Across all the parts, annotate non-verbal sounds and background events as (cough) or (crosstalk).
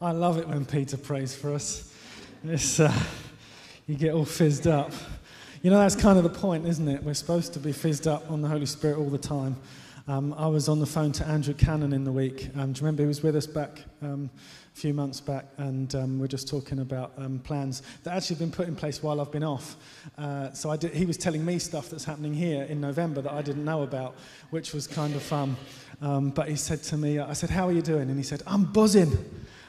I love it when Peter prays for us. It's, uh, you get all fizzed up. You know, that's kind of the point, isn't it? We're supposed to be fizzed up on the Holy Spirit all the time. Um, I was on the phone to Andrew Cannon in the week. Um, do you remember he was with us back um, a few months back? And um, we're just talking about um, plans that actually have been put in place while I've been off. Uh, so did, he was telling me stuff that's happening here in November that I didn't know about, which was kind of fun. Um, but he said to me, I said, How are you doing? And he said, I'm buzzing.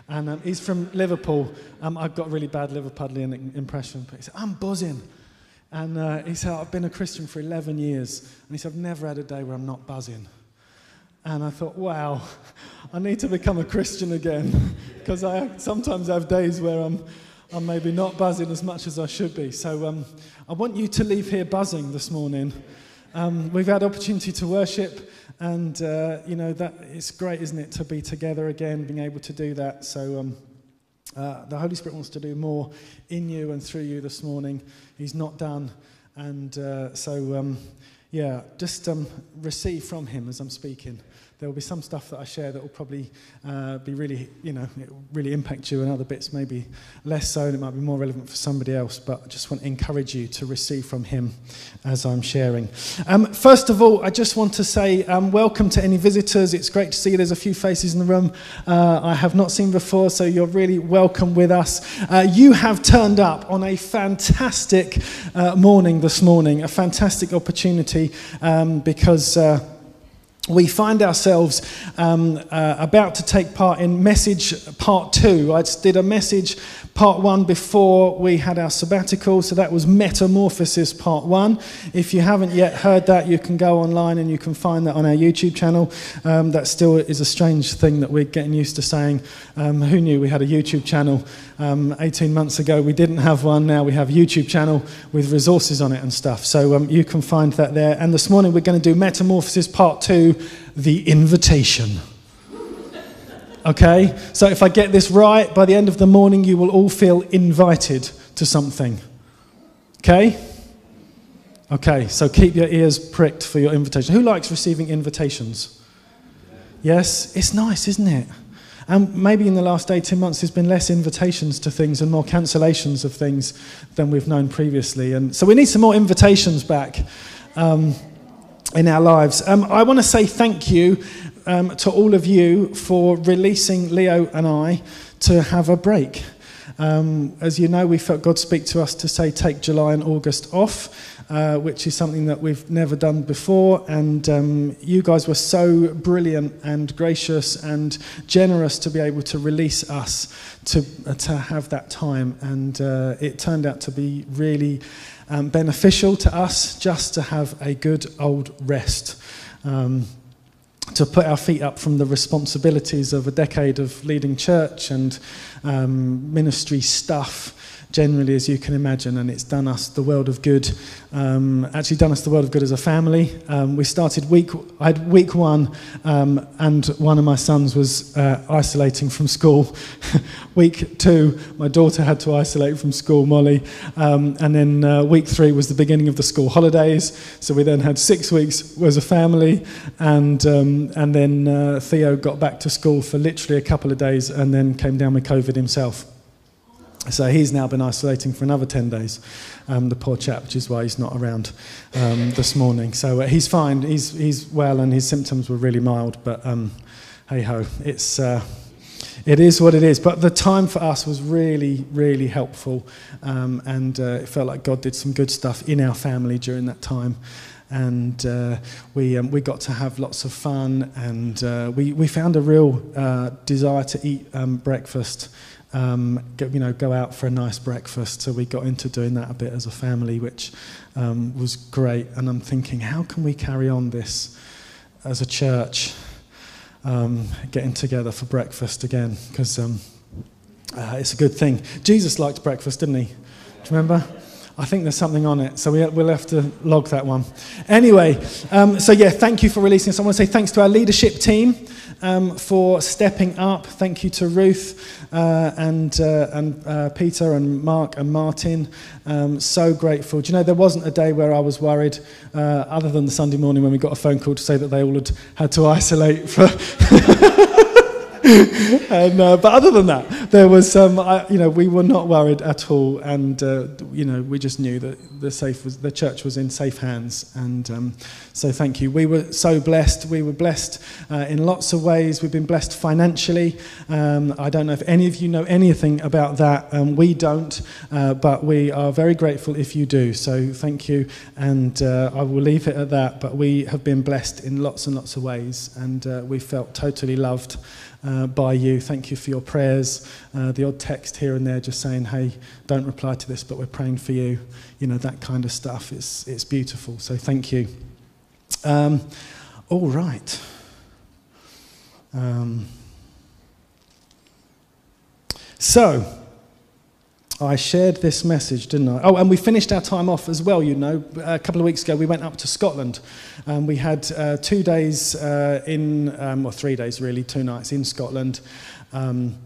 And um, he's from Liverpool. Um, I've got a really bad Liverpudlian impression, but he said, I'm buzzing. And uh, he said, I've been a Christian for 11 years. And he said, I've never had a day where I'm not buzzing. And I thought, wow, (laughs) I need to become a Christian again. (laughs) Because I sometimes have days where I'm, I'm maybe not buzzing as much as I should be. So um, I want you to leave here buzzing this morning. Um, we've had opportunity to worship, and uh, you know that it's great, isn't it, to be together again, being able to do that. So um, uh, the Holy Spirit wants to do more in you and through you this morning. He's not done, and uh, so um, yeah, just um, receive from Him as I'm speaking there will be some stuff that I share that will probably uh, be really, you know, really impact you, and other bits maybe less so, and it might be more relevant for somebody else. But I just want to encourage you to receive from Him as I'm sharing. Um, first of all, I just want to say um, welcome to any visitors. It's great to see there's a few faces in the room uh, I have not seen before, so you're really welcome with us. Uh, you have turned up on a fantastic uh, morning this morning, a fantastic opportunity um, because uh, we find ourselves um, uh, about to take part in message part two. I did a message part one before we had our sabbatical, so that was Metamorphosis part one. If you haven't yet heard that, you can go online and you can find that on our YouTube channel. Um, that still is a strange thing that we're getting used to saying. Um, who knew we had a YouTube channel um, 18 months ago? We didn't have one, now we have YouTube channel with resources on it and stuff. So um, you can find that there. And this morning we're going to do Metamorphosis part two The Invitation. Okay? So if I get this right, by the end of the morning, you will all feel invited to something. Okay? Okay, so keep your ears pricked for your invitation. Who likes receiving invitations? Yes? It's nice, isn't it? And maybe in the last 18 months, there's been less invitations to things and more cancellations of things than we've known previously. And so we need some more invitations back um, in our lives. Um, I want to say thank you um, to all of you for releasing Leo and I to have a break. Um, as you know, we felt God speak to us to say take July and August off. Uh, which is something that we've never done before. And um, you guys were so brilliant and gracious and generous to be able to release us to, uh, to have that time. And uh, it turned out to be really um, beneficial to us just to have a good old rest. Um, to put our feet up from the responsibilities of a decade of leading church and um, ministry stuff generally, as you can imagine, and it's done us the world of good. Um, actually, done us the world of good as a family. Um, we started week. I had week one, um, and one of my sons was uh, isolating from school. (laughs) week two, my daughter had to isolate from school, Molly, um, and then uh, week three was the beginning of the school holidays. So we then had six weeks as a family, and um, and then uh, Theo got back to school for literally a couple of days, and then came down with COVID himself. So he's now been isolating for another 10 days, um, the poor chap, which is why he's not around um, this morning. So uh, he's fine, he's, he's well, and his symptoms were really mild, but um, hey ho, it's, uh, it is what it is. But the time for us was really, really helpful, um, and uh, it felt like God did some good stuff in our family during that time. And uh, we, um, we got to have lots of fun, and uh, we, we found a real uh, desire to eat um, breakfast um, you know, go out for a nice breakfast. So we got into doing that a bit as a family, which um, was great. And I'm thinking, how can we carry on this as a church, um, getting together for breakfast again? Because um, uh, it's a good thing. Jesus liked breakfast, didn't he? Do you remember? I think there's something on it, so we, will have to log that one. Anyway, um, so yeah, thank you for releasing this. I want to say thanks to our leadership team um, for stepping up. Thank you to Ruth uh, and, uh, and uh, Peter and Mark and Martin. Um, so grateful. Do you know, there wasn't a day where I was worried, uh, other than the Sunday morning when we got a phone call to say that they all had had to isolate for. (laughs) (laughs) and, uh, but other than that, there was, um, you know, we were not worried at all, and uh, you know, we just knew that the safe was, the church was in safe hands, and um, so thank you. We were so blessed. We were blessed uh, in lots of ways. We've been blessed financially. Um, I don't know if any of you know anything about that. Um, we don't, uh, but we are very grateful if you do. So thank you, and uh, I will leave it at that. But we have been blessed in lots and lots of ways, and uh, we felt totally loved uh, by you. Thank you for your prayers. Uh, the odd text here and there just saying, hey, don't reply to this, but we're praying for you. You know, that kind of stuff. It's, it's beautiful. So thank you. Um, all right. Um, so, I shared this message, didn't I? Oh, and we finished our time off as well, you know. A couple of weeks ago, we went up to Scotland. and we had uh, two days uh, in, um, or three days really, two nights in Scotland. Um,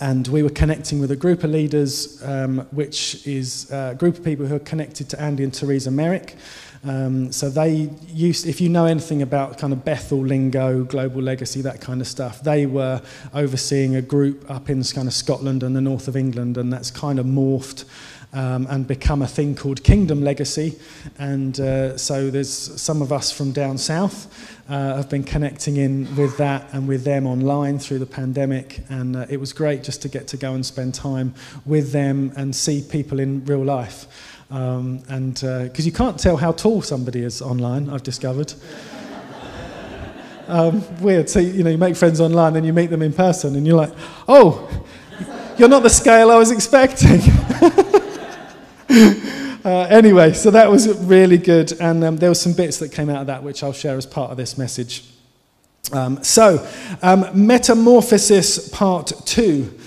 and we were connecting with a group of leaders, um, which is a group of people who are connected to Andy and Teresa Merrick. Um, so they used, if you know anything about kind of Bethel lingo, global legacy, that kind of stuff, they were overseeing a group up in kind of Scotland and the north of England, and that's kind of morphed um, and become a thing called Kingdom Legacy. And uh, so there's some of us from down south uh, have been connecting in with that and with them online through the pandemic. And uh, it was great just to get to go and spend time with them and see people in real life. Um, and because uh, you can't tell how tall somebody is online, I've discovered. um, weird. So, you know, you make friends online and you meet them in person and you're like, oh, you're not the scale I was expecting. (laughs) uh, anyway, so that was really good. And um, there were some bits that came out of that which I'll share as part of this message. Um, so, um, Metamorphosis Part 2.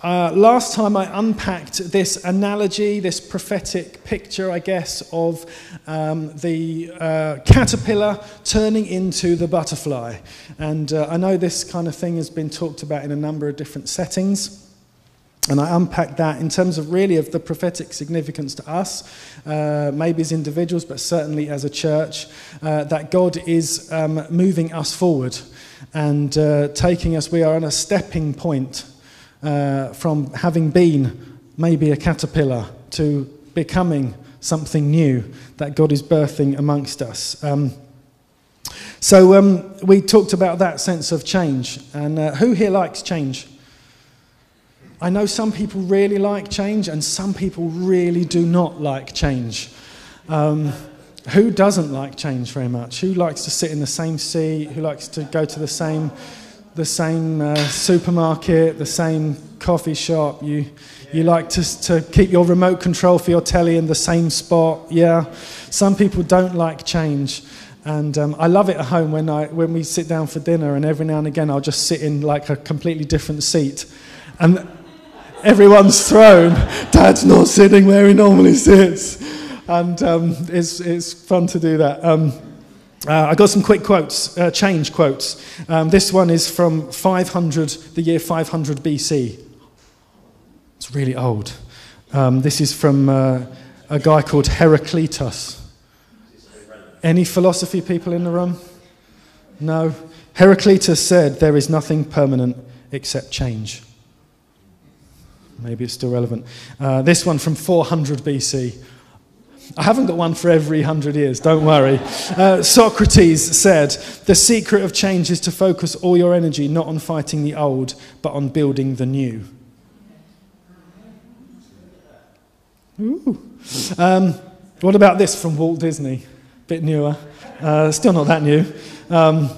Uh, last time I unpacked this analogy, this prophetic picture, I guess, of um, the uh, caterpillar turning into the butterfly. And uh, I know this kind of thing has been talked about in a number of different settings. And I unpacked that in terms of really of the prophetic significance to us, uh, maybe as individuals, but certainly as a church, uh, that God is um, moving us forward and uh, taking us. We are on a stepping point uh, from having been maybe a caterpillar to becoming something new that God is birthing amongst us. Um, so um, we talked about that sense of change. And uh, who here likes change? I know some people really like change, and some people really do not like change. Um, who doesn't like change very much? Who likes to sit in the same seat? Who likes to go to the same the same uh, supermarket, the same coffee shop. You, you like to, to keep your remote control for your telly in the same spot. Yeah. Some people don't like change. And um, I love it at home when, I, when we sit down for dinner, and every now and again I'll just sit in like a completely different seat. And everyone's thrown. Dad's not sitting where he normally sits. And um, it's, it's fun to do that. Um, uh, I got some quick quotes, uh, change quotes. Um, this one is from 500, the year 500 BC. It's really old. Um, this is from uh, a guy called Heraclitus. Any philosophy people in the room? No. Heraclitus said, There is nothing permanent except change. Maybe it's still relevant. Uh, this one from 400 BC. I haven't got one for every hundred years, don't worry. Uh, Socrates said, The secret of change is to focus all your energy not on fighting the old, but on building the new. Ooh. Um, what about this from Walt Disney? Bit newer. Uh, still not that new. Um,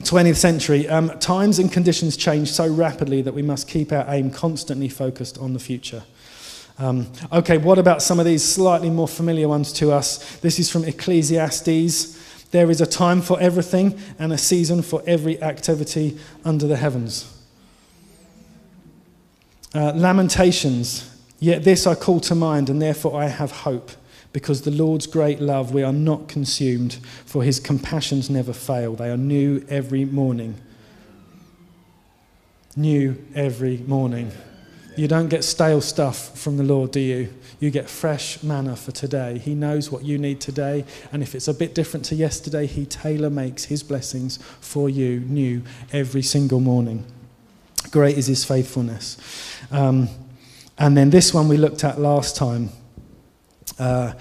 20th century. Um, times and conditions change so rapidly that we must keep our aim constantly focused on the future. Um, okay, what about some of these slightly more familiar ones to us? This is from Ecclesiastes. There is a time for everything and a season for every activity under the heavens. Uh, Lamentations. Yet this I call to mind, and therefore I have hope. Because the Lord's great love, we are not consumed, for his compassions never fail. They are new every morning. New every morning. You don't get stale stuff from the Lord, do you? You get fresh manna for today. He knows what you need today, and if it's a bit different to yesterday, He tailor makes His blessings for you new every single morning. Great is his faithfulness. Um, and then this one we looked at last time. Uh,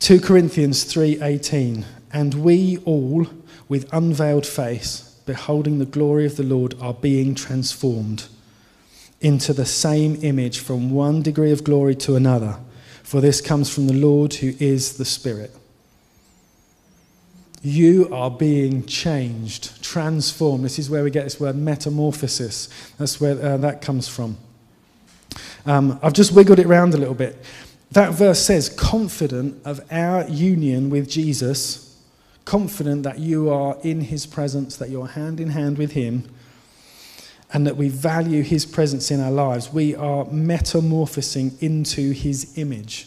2 Corinthians 3:18 and we all with unveiled face beholding the glory of the Lord are being transformed into the same image from one degree of glory to another for this comes from the Lord who is the Spirit. You are being changed transformed. This is where we get this word metamorphosis. That's where uh, that comes from. Um, I've just wiggled it around a little bit. That verse says, confident of our union with Jesus, confident that you are in his presence, that you're hand in hand with him, and that we value his presence in our lives. We are metamorphosing into his image.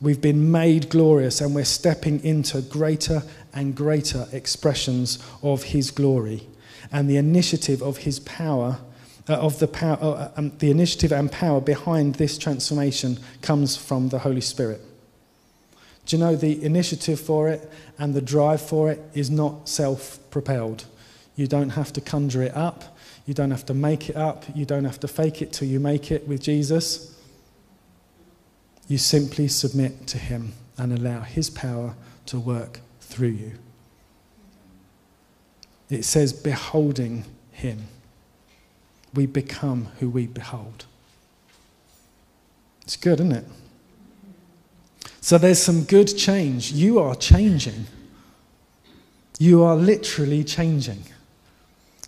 We've been made glorious and we're stepping into greater and greater expressions of his glory. And the initiative of his power uh, of the, power, uh, um, the initiative and power behind this transformation comes from the Holy Spirit. Do you know the initiative for it and the drive for it is not self propelled? You don't have to conjure it up, you don't have to make it up, you don't have to fake it till you make it with Jesus. You simply submit to Him and allow His power to work through you. It says, beholding Him we become who we behold. It's good, isn't it? So there's some good change. You are changing. You are literally changing.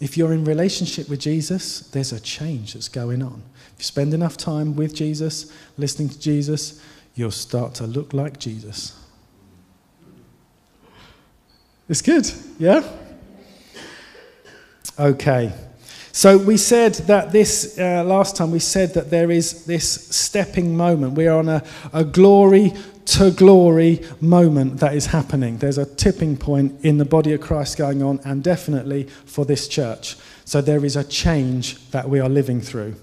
If you're in relationship with Jesus, there's a change that's going on. If you spend enough time with Jesus, listening to Jesus, you'll start to look like Jesus. It's good, yeah? Okay. So we said that this, uh, last time we said that there is this stepping moment. We are on a, a glory to glory moment that is happening. There's a tipping point in the body of Christ going on, and definitely for this church. So there is a change that we are living through.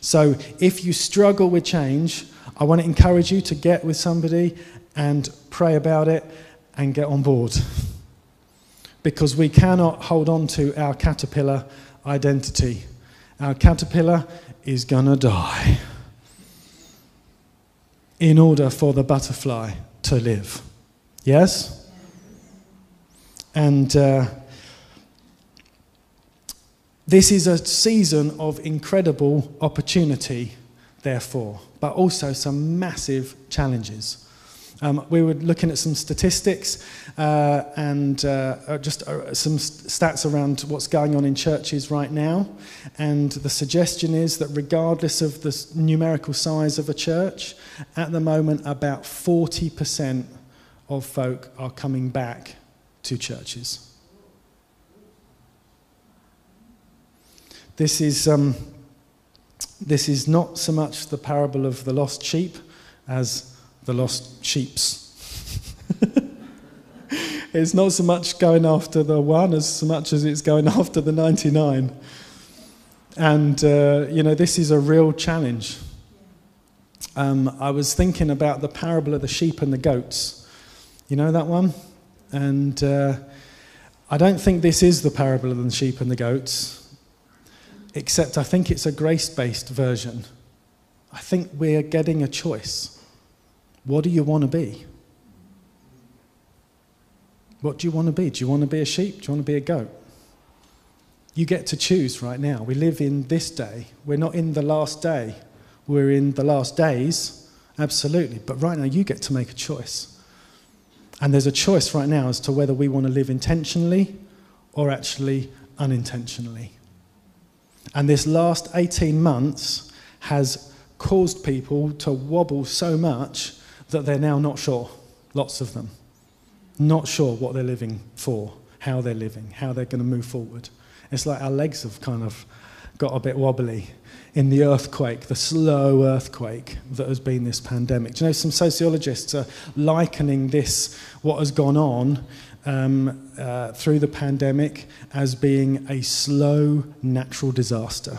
So if you struggle with change, I want to encourage you to get with somebody and pray about it and get on board. Because we cannot hold on to our caterpillar identity. Our caterpillar is to die in order for the butterfly to live. Yes? And uh, this is a season of incredible opportunity, therefore, but also some massive challenges. Um, we were looking at some statistics uh, and uh, uh just uh, some stats around what's going on in churches right now. And the suggestion is that, regardless of the numerical size of a church, at the moment, about 40% of folk are coming back to churches. This is, um, this is not so much the parable of the lost sheep as the lost sheeps. (laughs) it's not so much going after the one as so much as it's going (laughs) after the 99. And, uh, you know, this is a real challenge. Um, I was thinking about the parable of the sheep and the goats. You know that one? And uh, I don't think this is the parable of the sheep and the goats, except I think it's a grace based version. I think we're getting a choice. What do you want to be? What do you want to be? Do you want to be a sheep? Do you want to be a goat? You get to choose right now. We live in this day. We're not in the last day. We're in the last days, absolutely. But right now, you get to make a choice. And there's a choice right now as to whether we want to live intentionally or actually unintentionally. And this last 18 months has caused people to wobble so much that they're now not sure, lots of them. Not sure what they're living for, how they're living, how they're going to move forward. It's like our legs have kind of got a bit wobbly in the earthquake, the slow earthquake that has been this pandemic. Do you know, some sociologists are likening this, what has gone on um, uh, through the pandemic, as being a slow natural disaster.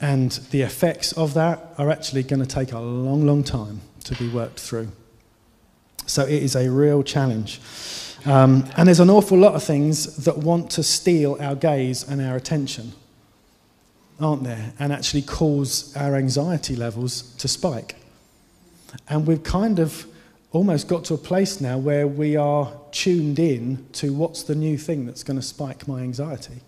And the effects of that are actually going to take a long, long time to be worked through. So it is a real challenge. Um, and there's an awful lot of things that want to steal our gaze and our attention, aren't there? And actually cause our anxiety levels to spike. And we've kind of almost got to a place now where we are tuned in to what's the new thing that's going to spike my anxiety.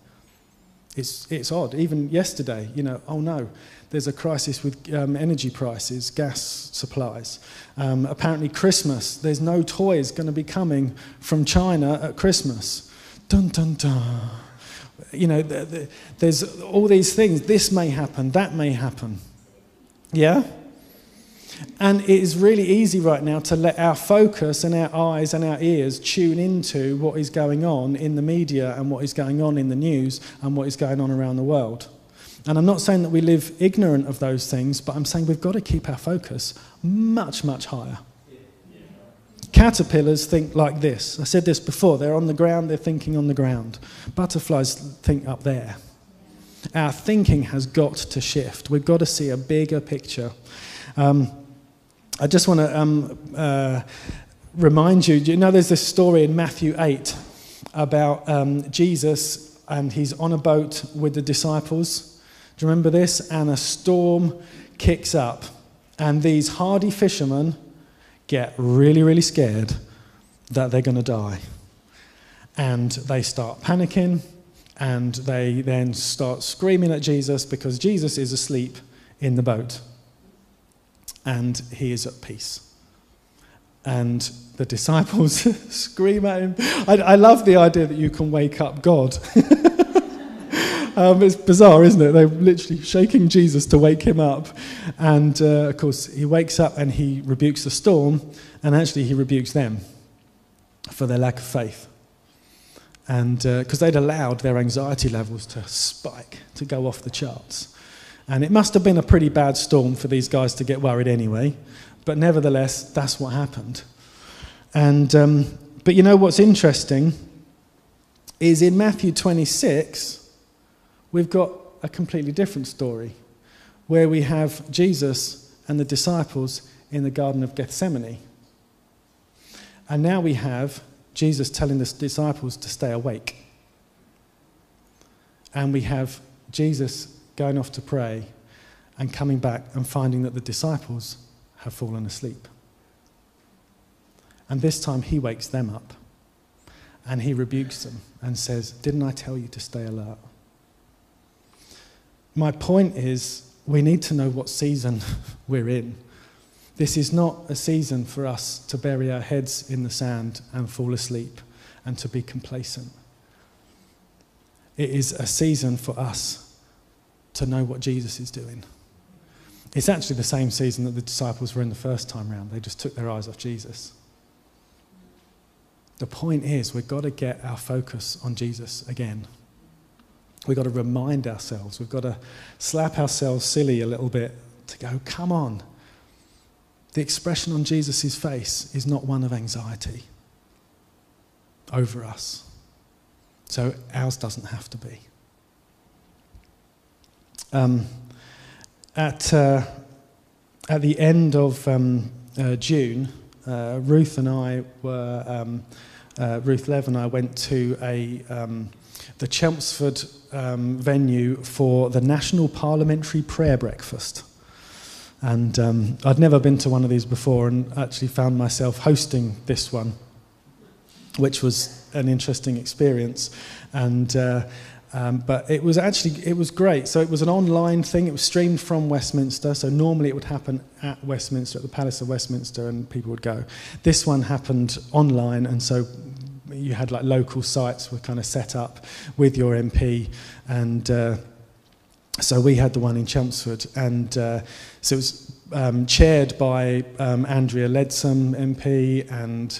It's, it's odd. Even yesterday, you know, oh no, there's a crisis with um, energy prices, gas supplies. Um, apparently, Christmas, there's no toys going to be coming from China at Christmas. Dun dun dun. You know, there's all these things. This may happen, that may happen. Yeah? And it is really easy right now to let our focus and our eyes and our ears tune into what is going on in the media and what is going on in the news and what is going on around the world. And I'm not saying that we live ignorant of those things, but I'm saying we've got to keep our focus much, much higher. Caterpillars think like this. I said this before. They're on the ground, they're thinking on the ground. Butterflies think up there. Our thinking has got to shift. We've got to see a bigger picture. Um, I just want to um, uh, remind you you know, there's this story in Matthew 8 about um, Jesus, and he's on a boat with the disciples. Do you remember this? And a storm kicks up, and these hardy fishermen get really, really scared that they're going to die. And they start panicking, and they then start screaming at Jesus because Jesus is asleep in the boat and he is at peace. And the disciples (laughs) scream at him. I, I, love the idea that you can wake up God. (laughs) um, it's bizarre, isn't it? They're literally shaking Jesus to wake him up. And uh, of course, he wakes up and he rebukes the storm, and actually, he rebukes them for their lack of faith. And because uh, they'd allowed their anxiety levels to spike, to go off the charts. And it must have been a pretty bad storm for these guys to get worried anyway. But nevertheless, that's what happened. And, um, but you know what's interesting is in Matthew 26, we've got a completely different story where we have Jesus and the disciples in the Garden of Gethsemane. And now we have Jesus telling the disciples to stay awake. And we have Jesus going off to pray, and coming back and finding that the disciples have fallen asleep. And this time he wakes them up and he rebukes them and says, Didn't I tell you to stay alert? My point is, we need to know what season (laughs) we're in. This is not a season for us to bury our heads in the sand and fall asleep and to be complacent. It is a season for us to know what Jesus is doing. It's actually the same season that the disciples were in the first time round. They just took their eyes off Jesus. The point is, we've got to get our focus on Jesus again. We've got to remind ourselves, we've got to slap ourselves silly a little bit to go, come on. The expression on Jesus' face is not one of anxiety over us. So ours doesn't have to be. Um, at, uh, at the end of um, uh, June, uh, Ruth and I were, um, uh, Ruth Lev and I went to a, um, the Chelmsford um, venue for the National Parliamentary Prayer Breakfast. And um, I'd never been to one of these before and actually found myself hosting this one, which was an interesting experience. And uh, um, but it was actually it was great. So it was an online thing. It was streamed from Westminster. So normally it would happen at Westminster, at the Palace of Westminster, and people would go. This one happened online, and so you had like local sites were kind of set up with your MP, and uh, so we had the one in Chelmsford, and uh, so it was um, chaired by um, Andrea Leadsom MP, and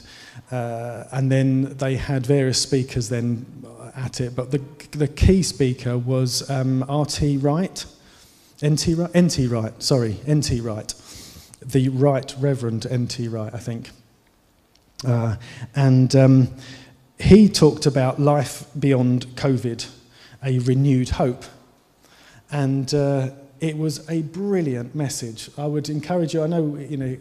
uh, and then they had various speakers then at it, but the, the key speaker was um, R.T. Wright, N.T. Wright, N.T. Wright, sorry, N.T. Wright, the Right Reverend N.T. Wright, I think. Uh, and um, he talked about life beyond COVID, a renewed hope. And uh, it was a brilliant message. I would encourage you, I know, you know,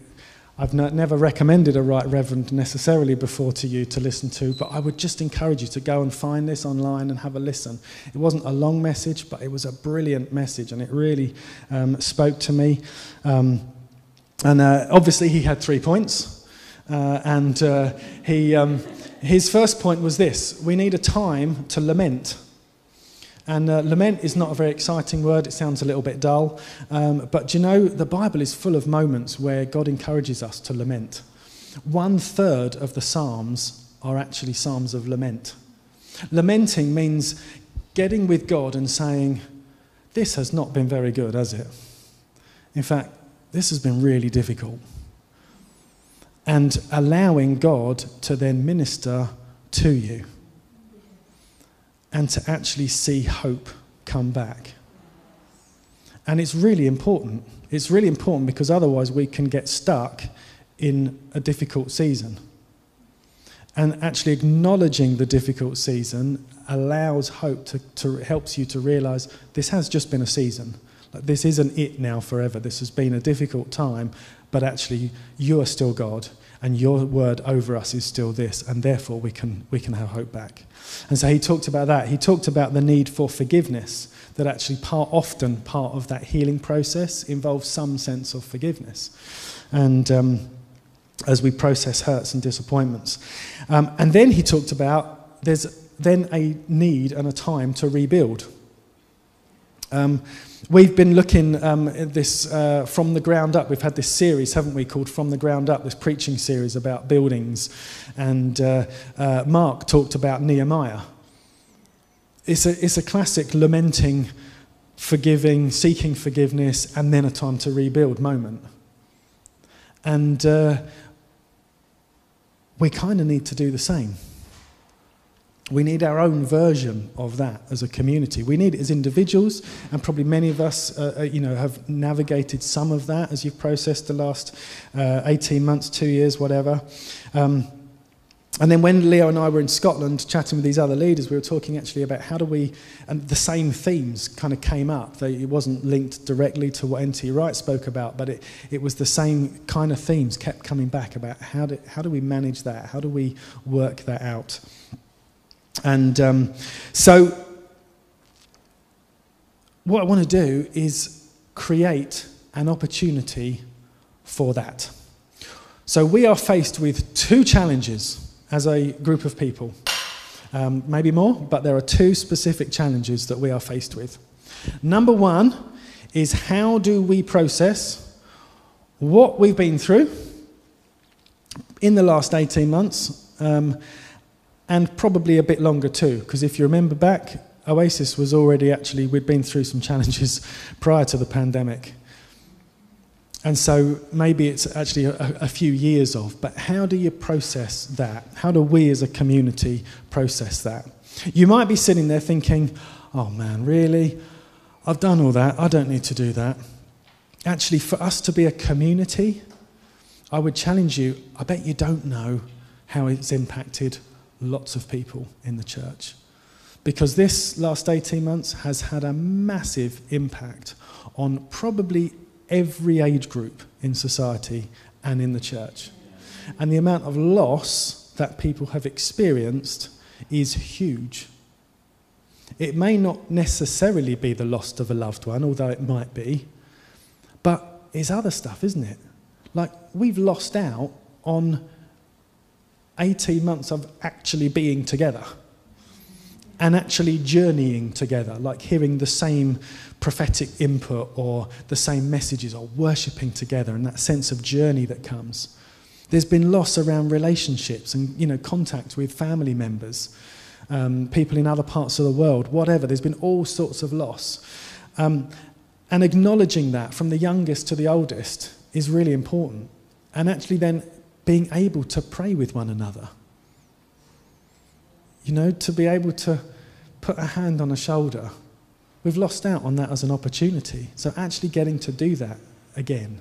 I've never recommended a right reverend necessarily before to you to listen to, but I would just encourage you to go and find this online and have a listen. It wasn't a long message, but it was a brilliant message, and it really um, spoke to me. Um, and uh, obviously, he had three points, uh, and uh, he, um, his first point was this we need a time to lament. And uh, lament is not a very exciting word, it sounds a little bit dull. Um, but you know, the Bible is full of moments where God encourages us to lament. One third of the Psalms are actually Psalms of lament. Lamenting means getting with God and saying, This has not been very good, has it? In fact, this has been really difficult. And allowing God to then minister to you and to actually see hope come back. And it's really important. It's really important because otherwise we can get stuck in a difficult season. And actually acknowledging the difficult season allows hope to, to helps you to realize this has just been a season. Like, this isn't it now forever. This has been a difficult time, but actually you are still God and your word over us is still this, and therefore we can, we can have hope back. And so he talked about that. He talked about the need for forgiveness, that actually part, often part of that healing process involves some sense of forgiveness. And um, as we process hurts and disappointments. Um, and then he talked about there's then a need and a time to rebuild. Um, we've been looking um, at this uh, from the ground up. We've had this series, haven't we, called From the Ground Up, this preaching series about buildings. And uh, uh, Mark talked about Nehemiah. It's a, it's a classic lamenting, forgiving, seeking forgiveness, and then a time to rebuild moment. And uh, we kind of need to do the same. We need our own version of that as a community. We need it as individuals, and probably many of us, uh, uh, you know, have navigated some of that as you've processed the last uh, 18 months, two years, whatever. Um, and then when Leo and I were in Scotland chatting with these other leaders, we were talking actually about how do we, and the same themes kind of came up. It wasn't linked directly to what N.T. Wright spoke about, but it, it was the same kind of themes kept coming back about how do, how do we manage that? How do we work that out? And um, so, what I want to do is create an opportunity for that. So, we are faced with two challenges as a group of people. Um, maybe more, but there are two specific challenges that we are faced with. Number one is how do we process what we've been through in the last 18 months um, and probably a bit longer too, because if you remember back, Oasis was already actually, we'd been through some challenges (laughs) prior to the pandemic. And so maybe it's actually a, a, few years of, but how do you process that? How do we as a community process that? You might be sitting there thinking, oh man, really? I've done all that. I don't need to do that. Actually, for us to be a community, I would challenge you, I bet you don't know how it's impacted lots of people in the church. Because this last 18 months has had a massive impact on probably every age group in society and in the church. And the amount of loss that people have experienced is huge. It may not necessarily be the loss of a loved one, although it might be, but it's other stuff, isn't it? Like, we've lost out on 18 months of actually being together and actually journeying together, like hearing the same prophetic input or the same messages or worshipping together and that sense of journey that comes. There's been loss around relationships and you know contact with family members, um, people in other parts of the world, whatever. There's been all sorts of loss. Um, and acknowledging that from the youngest to the oldest is really important. And actually, then being able to pray with one another. You know, to be able to put a hand on a shoulder. We've lost out on that as an opportunity. So, actually getting to do that again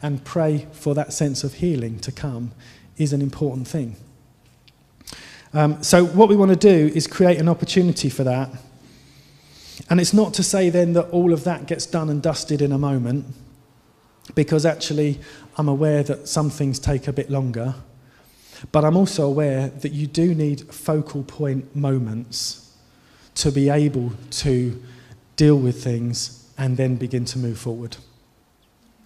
and pray for that sense of healing to come is an important thing. Um, so, what we want to do is create an opportunity for that. And it's not to say then that all of that gets done and dusted in a moment. Because actually I'm aware that some things take a bit longer, but I'm also aware that you do need focal point moments to be able to deal with things and then begin to move forward.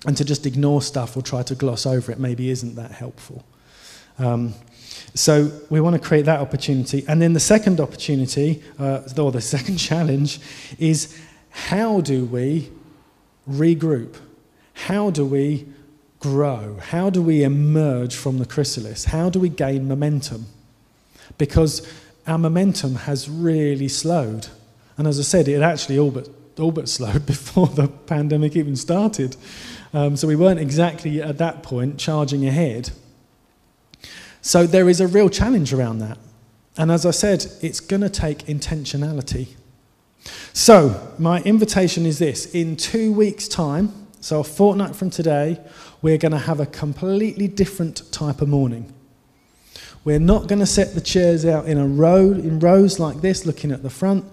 And to just ignore stuff or try to gloss over it maybe isn't that helpful. Um, so we want to create that opportunity. And then the second opportunity, uh, or the (laughs) second challenge, is how do we regroup? How do we grow? How do we emerge from the chrysalis? How do we gain momentum? Because our momentum has really slowed. And as I said, it actually all but, all but (laughs) slowed before the pandemic even started. Um, so we weren't exactly at that point charging ahead. So there is a real challenge around that. And as I said, it's going to take intentionality. So, my invitation is this in two weeks' time, so a fortnight from today, we're going to have a completely different type of morning. We're not going to set the chairs out in a row, in rows like this, looking at the front.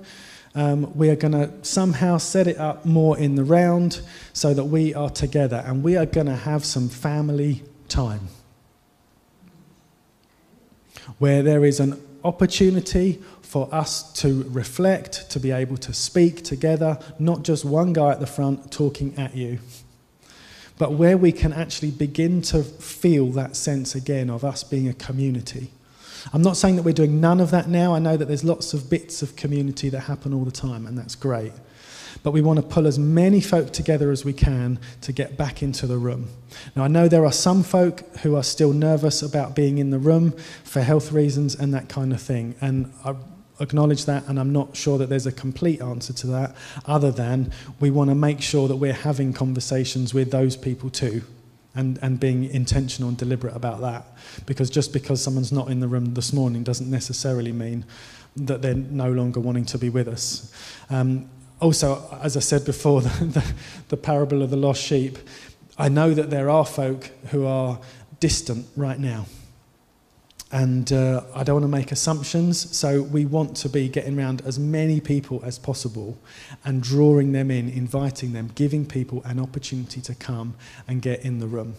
Um, we are going to somehow set it up more in the round so that we are together and we are going to have some family time where there is an opportunity for us to reflect, to be able to speak together, not just one guy at the front talking at you but where we can actually begin to feel that sense again of us being a community. I'm not saying that we're doing none of that now. I know that there's lots of bits of community that happen all the time, and that's great. But we want to pull as many folk together as we can to get back into the room. Now, I know there are some folk who are still nervous about being in the room for health reasons and that kind of thing. And I acknowledge that, and I'm not sure that there's a complete answer to that, other than we want to make sure that we're having conversations with those people too. And, and being intentional and deliberate about that. Because just because someone's not in the room this morning doesn't necessarily mean that they're no longer wanting to be with us. Um, also, as I said before, (laughs) the, the, the parable of the lost sheep, I know that there are folk who are distant right now and uh, I don't want to make assumptions, so we want to be getting around as many people as possible and drawing them in, inviting them, giving people an opportunity to come and get in the room.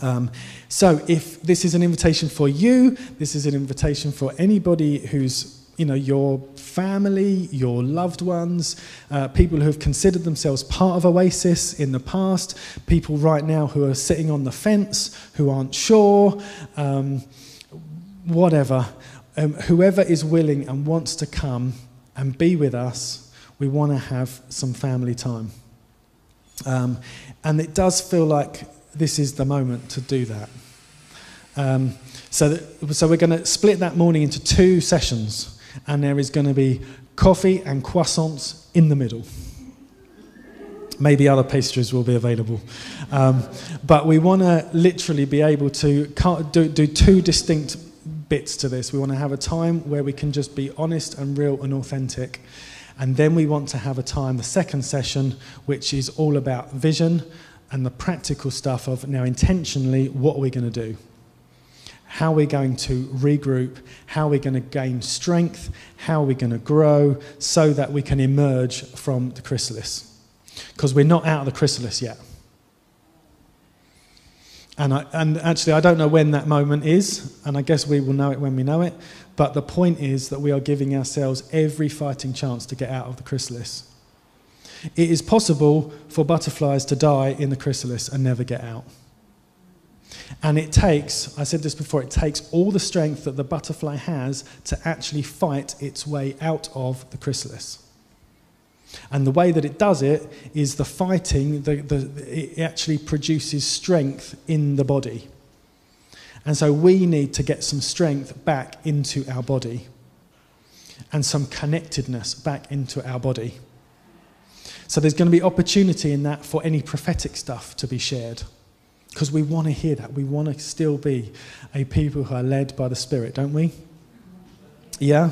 Um, so, if this is an invitation for you, this is an invitation for anybody who's, you know, your family, your loved ones, uh, people who have considered themselves part of Oasis in the past, people right now who are sitting on the fence, who aren't sure. Um, whatever, um, whoever is willing and wants to come and be with us, we want to have some family time. Um, and it does feel like this is the moment to do that. Um, so, that, so we're going to split that morning into two sessions, and there is going to be coffee and croissants in the middle. Maybe other pastries will be available. Um, but we want to literally be able to do, do two distinct bits to this. We want to have a time where we can just be honest and real and authentic. And then we want to have a time, the second session, which is all about vision and the practical stuff of now intentionally, what are we going to do? How are we going to regroup? How are we going to gain strength? How are we going to grow so that we can emerge from the chrysalis? Because we're not out of the chrysalis yet. And, I, and actually, I don't know when that moment is, and I guess we will know it when we know it. But the point is that we are giving ourselves every fighting chance to get out of the chrysalis. It is possible for butterflies to die in the chrysalis and never get out. And it takes, I said this before, it takes all the strength that the butterfly has to actually fight its way out of the chrysalis. And the way that it does it is the fighting, the, the, it actually produces strength in the body. And so we need to get some strength back into our body and some connectedness back into our body. So there's going to be opportunity in that for any prophetic stuff to be shared. Because we want to hear that. We want to still be a people who are led by the Spirit, don't we? Yeah?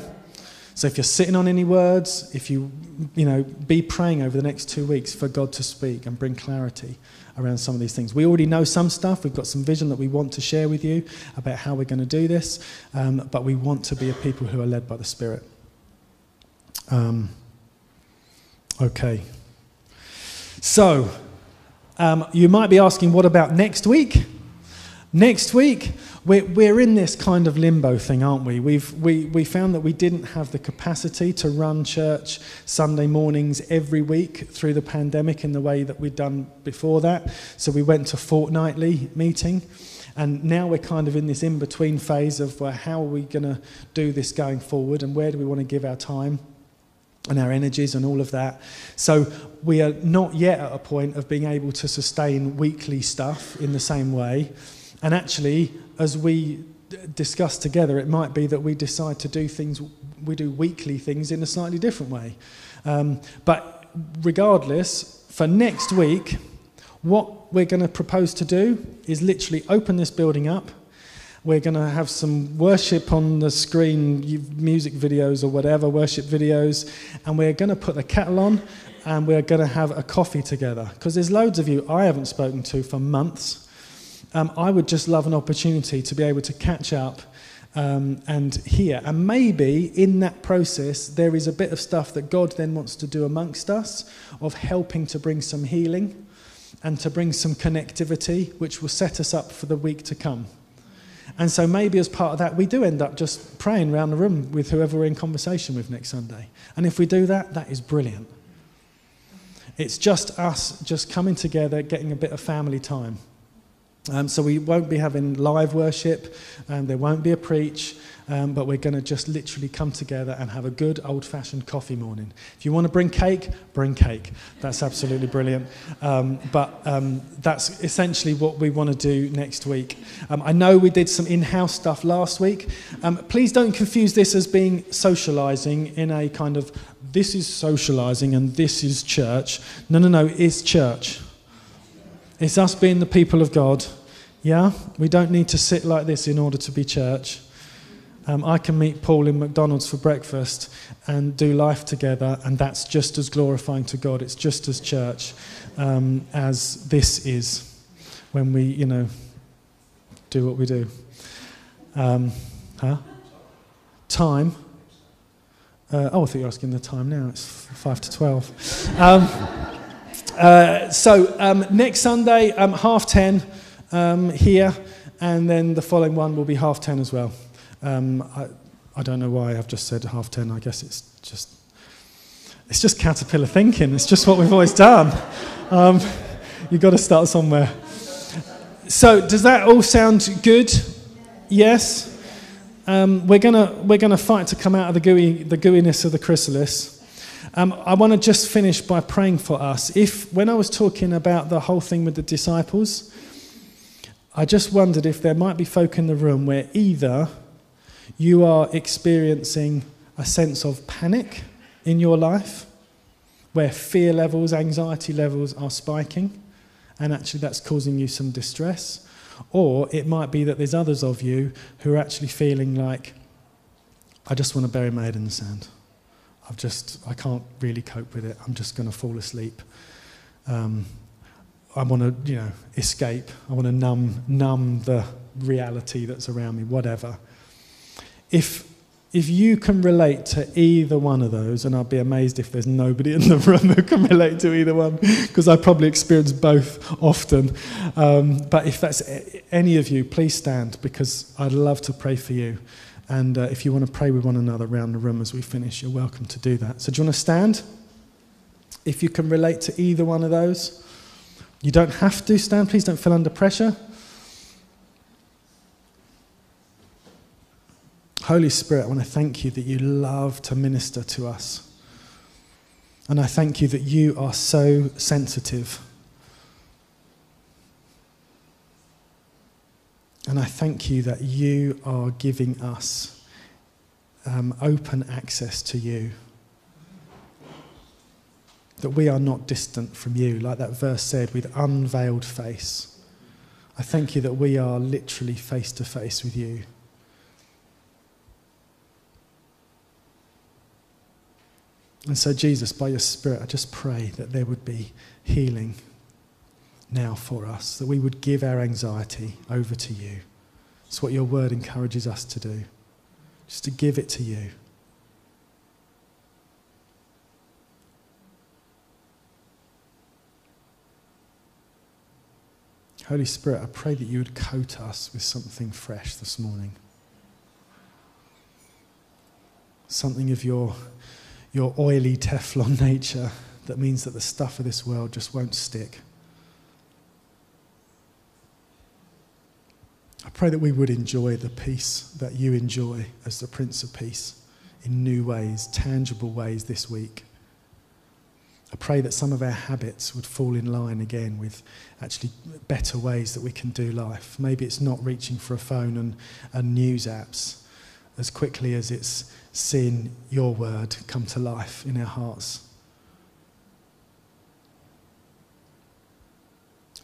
So if you're sitting on any words, if you, you know, be praying over the next two weeks for God to speak and bring clarity around some of these things. We already know some stuff. We've got some vision that we want to share with you about how we're going to do this, um, but we want to be a people who are led by the Spirit. Um, okay. So, Um, you might be asking, what about next week? Next week, we're, we're in this kind of limbo thing, aren't we? We've, we, we found that we didn't have the capacity to run church Sunday mornings every week through the pandemic in the way that we'd done before that. So we went to fortnightly meeting. And now we're kind of in this in between phase of well, how are we going to do this going forward and where do we want to give our time and our energies and all of that. So we are not yet at a point of being able to sustain weekly stuff in the same way. And actually, as we d- discuss together, it might be that we decide to do things, we do weekly things in a slightly different way. Um, but regardless, for next week, what we're going to propose to do is literally open this building up. We're going to have some worship on the screen, music videos or whatever, worship videos, and we're going to put the kettle on and we're going to have a coffee together. Because there's loads of you I haven't spoken to for months um, I would just love an opportunity to be able to catch up um, and hear. And maybe in that process, there is a bit of stuff that God then wants to do amongst us of helping to bring some healing and to bring some connectivity, which will set us up for the week to come. And so maybe as part of that, we do end up just praying around the room with whoever we're in conversation with next Sunday. And if we do that, that is brilliant. It's just us just coming together, getting a bit of family time. Um, so we won't be having live worship, um, there won't be a preach, um, but we're going to just literally come together and have a good old fashioned coffee morning. If you want to bring cake, bring cake. That's absolutely brilliant. Um, but um, that's essentially what we want to do next week. Um, I know we did some in house stuff last week. please don't confuse this as being socializing in a kind of this is socializing and this is church. No, no, no, it's church. It's us being the people of God. Yeah? We don't need to sit like this in order to be church. Um, I can meet Paul in McDonald's for breakfast and do life together, and that's just as glorifying to God. It's just as church um, as this is when we, you know, do what we do. Um, huh? Time. Uh, oh, I thought you were asking the time now. It's f- 5 to 12. Um, uh, so um, next Sunday, um, half ten um, here, and then the following one will be half ten as well. Um, I, I don't know why I've just said half ten. I guess it's just it's just caterpillar thinking. It's just what we've always done. Um, you've got to start somewhere. So does that all sound good? Yes. Um, we're gonna we're gonna fight to come out of the gooey the gooiness of the chrysalis. Um, I want to just finish by praying for us. If, when I was talking about the whole thing with the disciples, I just wondered if there might be folk in the room where either you are experiencing a sense of panic in your life, where fear levels, anxiety levels are spiking, and actually that's causing you some distress. Or it might be that there's others of you who are actually feeling like, I just want to bury my head in the sand. I've just, I can't really cope with it. I'm just going to fall asleep. Um, I want to, you know, escape. I want to numb, numb the reality that's around me, whatever. If, if you can relate to either one of those, and I'd be amazed if there's nobody in the (laughs) room who can relate to either one, because I probably experience both often. Um, but if that's any of you, please stand, because I'd love to pray for you. And uh, if you want to pray with one another around the room as we finish, you're welcome to do that. So, do you want to stand? If you can relate to either one of those, you don't have to stand. Please don't feel under pressure. Holy Spirit, I want to thank you that you love to minister to us. And I thank you that you are so sensitive And I thank you that you are giving us um, open access to you. That we are not distant from you, like that verse said, with unveiled face. I thank you that we are literally face to face with you. And so, Jesus, by your Spirit, I just pray that there would be healing now for us, that we would give our anxiety over to you. It's what your word encourages us to do, just to give it to you. Holy Spirit, I pray that you would coat us with something fresh this morning. Something of your, your oily Teflon (laughs) nature that means that the stuff of this world just won't stick. I pray that we would enjoy the peace that you enjoy as the Prince of Peace in new ways, tangible ways this week. I pray that some of our habits would fall in line again with actually better ways that we can do life. Maybe it's not reaching for a phone and, and news apps as quickly as it's seeing your word come to life in our hearts.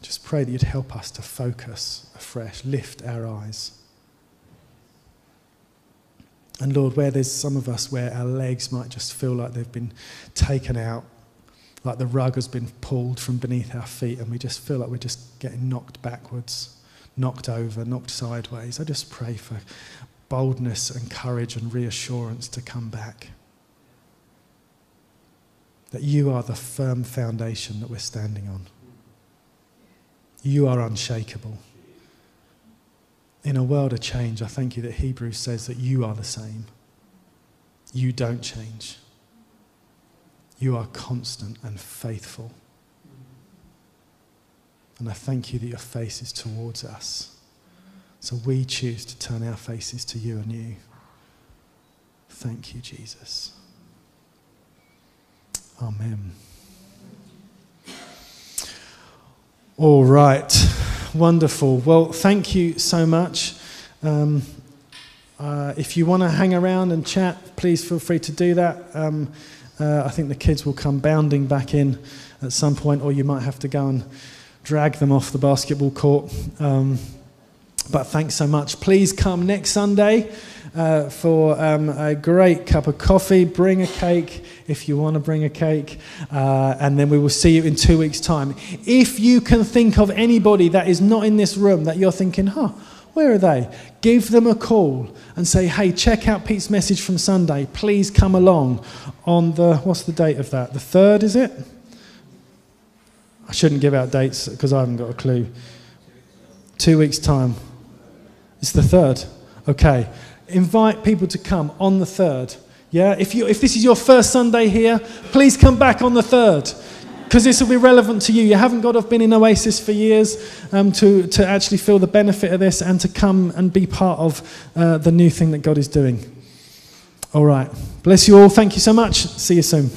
Just pray that you'd help us to focus afresh, lift our eyes. And Lord, where there's some of us where our legs might just feel like they've been taken out, like the rug has been pulled from beneath our feet, and we just feel like we're just getting knocked backwards, knocked over, knocked sideways, I just pray for boldness and courage and reassurance to come back. That you are the firm foundation that we're standing on. You are unshakable. In a world of change, I thank you that Hebrews says that you are the same. You don't change. You are constant and faithful. And I thank you that your face is towards us. So we choose to turn our faces to you you. Thank you, Jesus. Amen. All right, wonderful. Well, thank you so much. Um, uh, if you want to hang around and chat, please feel free to do that. Um, uh, I think the kids will come bounding back in at some point, or you might have to go and drag them off the basketball court. Um, but thanks so much. Please come next Sunday uh, for um, a great cup of coffee. Bring a cake if you want to bring a cake. Uh, and then we will see you in two weeks' time. If you can think of anybody that is not in this room that you're thinking, huh, where are they? Give them a call and say, hey, check out Pete's message from Sunday. Please come along on the, what's the date of that? The third, is it? I shouldn't give out dates because I haven't got a clue. Two weeks' time. It's the third. Okay. Invite people to come on the third. Yeah? If, you, if this is your first Sunday here, please come back on the third because this will be relevant to you. You haven't got to have been in Oasis for years um, to, to actually feel the benefit of this and to come and be part of uh, the new thing that God is doing. All right. Bless you all. Thank you so much. See you soon.